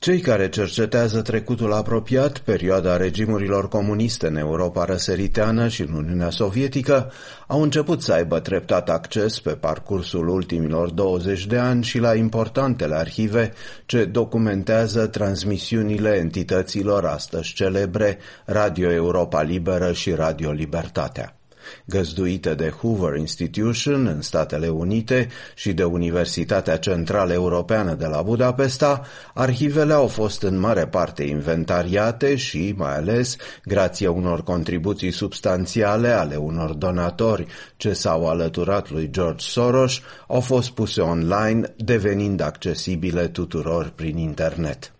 Cei care cercetează trecutul apropiat, perioada regimurilor comuniste în Europa răsăriteană și în Uniunea Sovietică, au început să aibă treptat acces pe parcursul ultimilor 20 de ani și la importantele arhive ce documentează transmisiunile entităților astăzi celebre Radio Europa Liberă și Radio Libertatea găzduită de Hoover Institution în Statele Unite și de Universitatea Centrală Europeană de la Budapesta, arhivele au fost în mare parte inventariate și, mai ales, grație unor contribuții substanțiale ale unor donatori ce s-au alăturat lui George Soros, au fost puse online, devenind accesibile tuturor prin internet.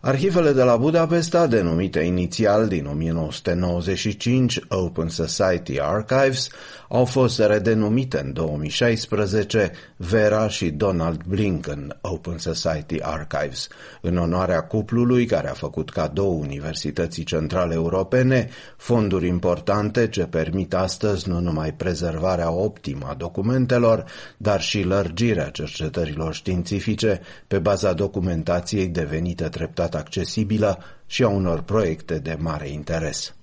Arhivele de la Budapesta, denumite inițial din 1995 Open Society Archives, au fost redenumite în 2016 Vera și Donald Blinken Open Society Archives, în onoarea cuplului care a făcut cadou Universității Centrale Europene fonduri importante ce permit astăzi nu numai prezervarea optimă a documentelor, dar și lărgirea cercetărilor științifice pe baza documentației devenite treptat accesibilă și a unor proiecte de mare interes.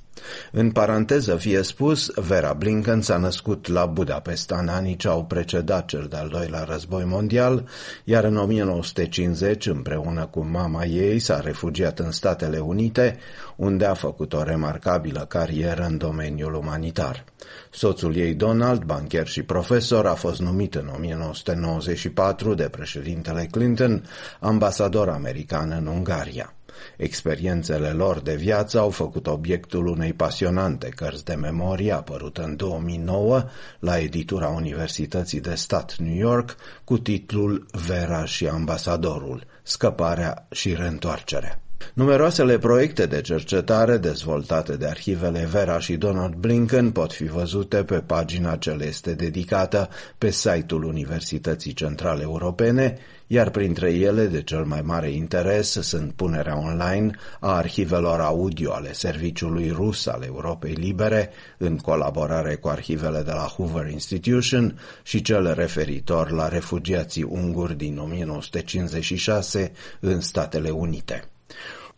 În paranteză fie spus, Vera Blinken s-a născut la Budapesta în anii ce au precedat cel de-al doilea război mondial, iar în 1950, împreună cu mama ei, s-a refugiat în Statele Unite, unde a făcut o remarcabilă carieră în domeniul umanitar. Soțul ei, Donald, bancher și profesor, a fost numit în 1994 de președintele Clinton ambasador american în Ungaria. Experiențele lor de viață au făcut obiectul unei pasionante cărți de memorie apărută în 2009 la editura Universității de Stat New York cu titlul Vera și ambasadorul, scăparea și reîntoarcerea. Numeroasele proiecte de cercetare dezvoltate de arhivele Vera și Donald Blinken pot fi văzute pe pagina ce le este dedicată pe site-ul Universității Centrale Europene, iar printre ele de cel mai mare interes sunt punerea online a arhivelor audio ale Serviciului Rus al Europei Libere, în colaborare cu arhivele de la Hoover Institution și cele referitor la refugiații unguri din 1956 în Statele Unite.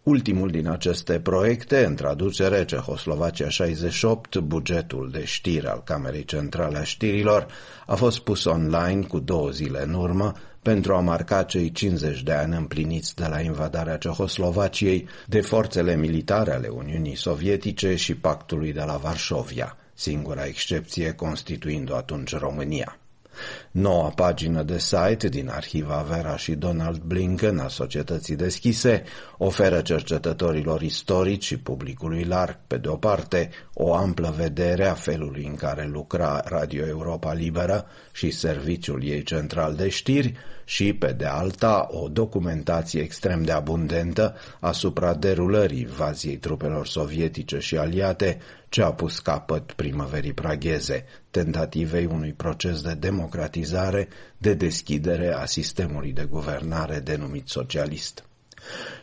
Ultimul din aceste proiecte, în traducere Cehoslovacia 68, bugetul de știri al Camerei Centrale a Știrilor, a fost pus online cu două zile în urmă pentru a marca cei 50 de ani împliniți de la invadarea Cehoslovaciei de forțele militare ale Uniunii Sovietice și pactului de la Varșovia, singura excepție constituind-o atunci România. Noua pagină de site din arhiva Vera și Donald Blinken a Societății Deschise oferă cercetătorilor istorici și publicului larg, pe de o parte, o amplă vedere a felului în care lucra Radio Europa Liberă și serviciul ei central de știri și, pe de alta, o documentație extrem de abundentă asupra derulării invaziei trupelor sovietice și aliate ce a pus capăt primăverii pragheze, tentativei unui proces de democratizare, de deschidere a sistemului de guvernare denumit socialist.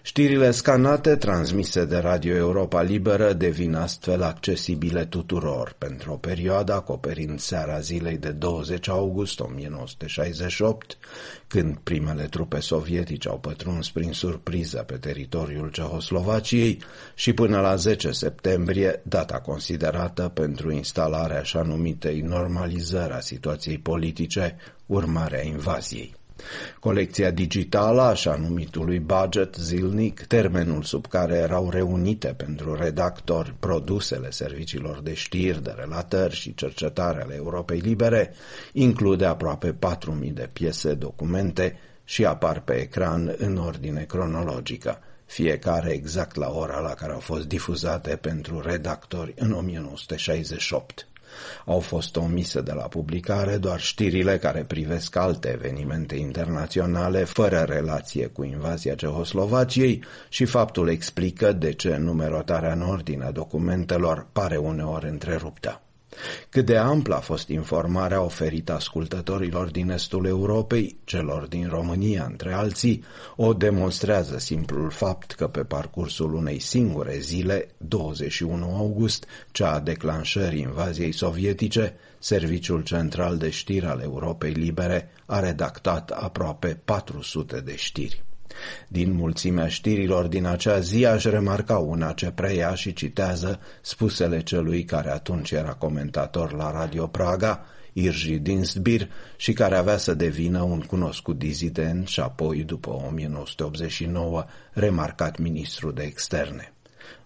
Știrile scanate, transmise de Radio Europa Liberă, devin astfel accesibile tuturor, pentru o perioadă acoperind seara zilei de 20 august 1968, când primele trupe sovietice au pătruns prin surpriză pe teritoriul Cehoslovaciei, și până la 10 septembrie, data considerată pentru instalarea așa numitei normalizări a situației politice, urmarea invaziei. Colecția digitală, așa numitului budget zilnic, termenul sub care erau reunite pentru redactori produsele serviciilor de știri, de relatări și cercetare ale Europei Libere, include aproape 4.000 de piese, documente și apar pe ecran în ordine cronologică, fiecare exact la ora la care au fost difuzate pentru redactori în 1968. Au fost omise de la publicare doar știrile care privesc alte evenimente internaționale fără relație cu invazia Cehoslovaciei și faptul explică de ce numerotarea în ordine a documentelor pare uneori întreruptă. Cât de amplă a fost informarea oferită ascultătorilor din estul Europei, celor din România, între alții, o demonstrează simplul fapt că pe parcursul unei singure zile, 21 august, cea a declanșării invaziei sovietice, Serviciul Central de Știri al Europei Libere a redactat aproape 400 de știri. Din mulțimea știrilor din acea zi aș remarca una ce preia și citează spusele celui care atunci era comentator la Radio Praga, Irji Dinsbir, și care avea să devină un cunoscut dizident și apoi, după 1989, remarcat ministru de externe.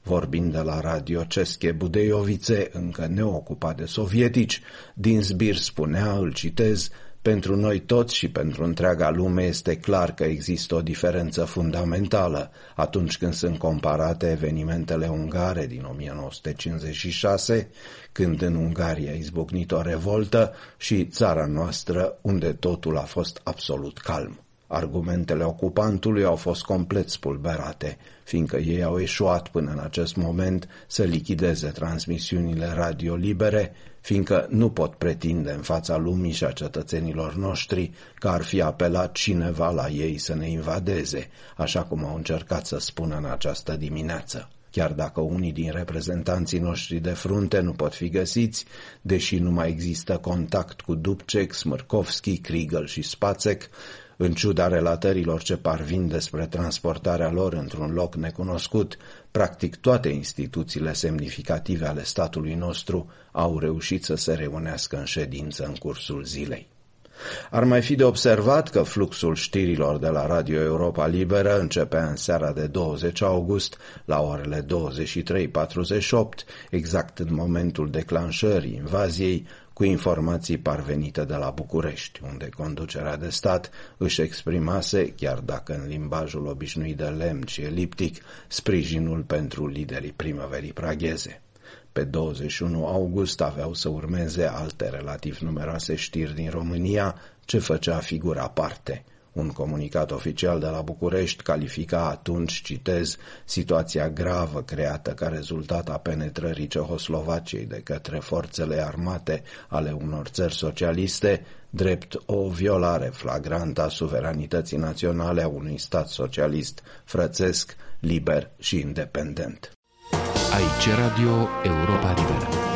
Vorbind de la radio Cesche Budeiovice, încă neocupat de sovietici, Dinsbir spunea, îl citez, pentru noi toți și pentru întreaga lume este clar că există o diferență fundamentală atunci când sunt comparate evenimentele ungare din 1956, când în Ungaria a izbucnit o revoltă, și țara noastră, unde totul a fost absolut calm. Argumentele ocupantului au fost complet spulberate, fiindcă ei au eșuat până în acest moment să lichideze transmisiunile radio libere, fiindcă nu pot pretinde în fața lumii și a cetățenilor noștri că ar fi apelat cineva la ei să ne invadeze, așa cum au încercat să spună în această dimineață. Chiar dacă unii din reprezentanții noștri de frunte nu pot fi găsiți, deși nu mai există contact cu Dubcek, Smârkovski, Kriegel și Spacek, în ciuda relatărilor ce parvin despre transportarea lor într-un loc necunoscut, practic toate instituțiile semnificative ale statului nostru au reușit să se reunească în ședință în cursul zilei. Ar mai fi de observat că fluxul știrilor de la Radio Europa Liberă începea în seara de 20 august la orele 23.48, exact în momentul declanșării invaziei, cu informații parvenite de la București, unde conducerea de stat își exprimase, chiar dacă în limbajul obișnuit de lemn și eliptic, sprijinul pentru liderii primăverii pragheze. Pe 21 august aveau să urmeze alte relativ numeroase știri din România ce făcea figura parte – un comunicat oficial de la București califica atunci, citez, situația gravă creată ca rezultat a penetrării Cehoslovaciei de către forțele armate ale unor țări socialiste, drept o violare flagrantă a suveranității naționale a unui stat socialist, frățesc, liber și independent. Aici Radio Europa Liberă.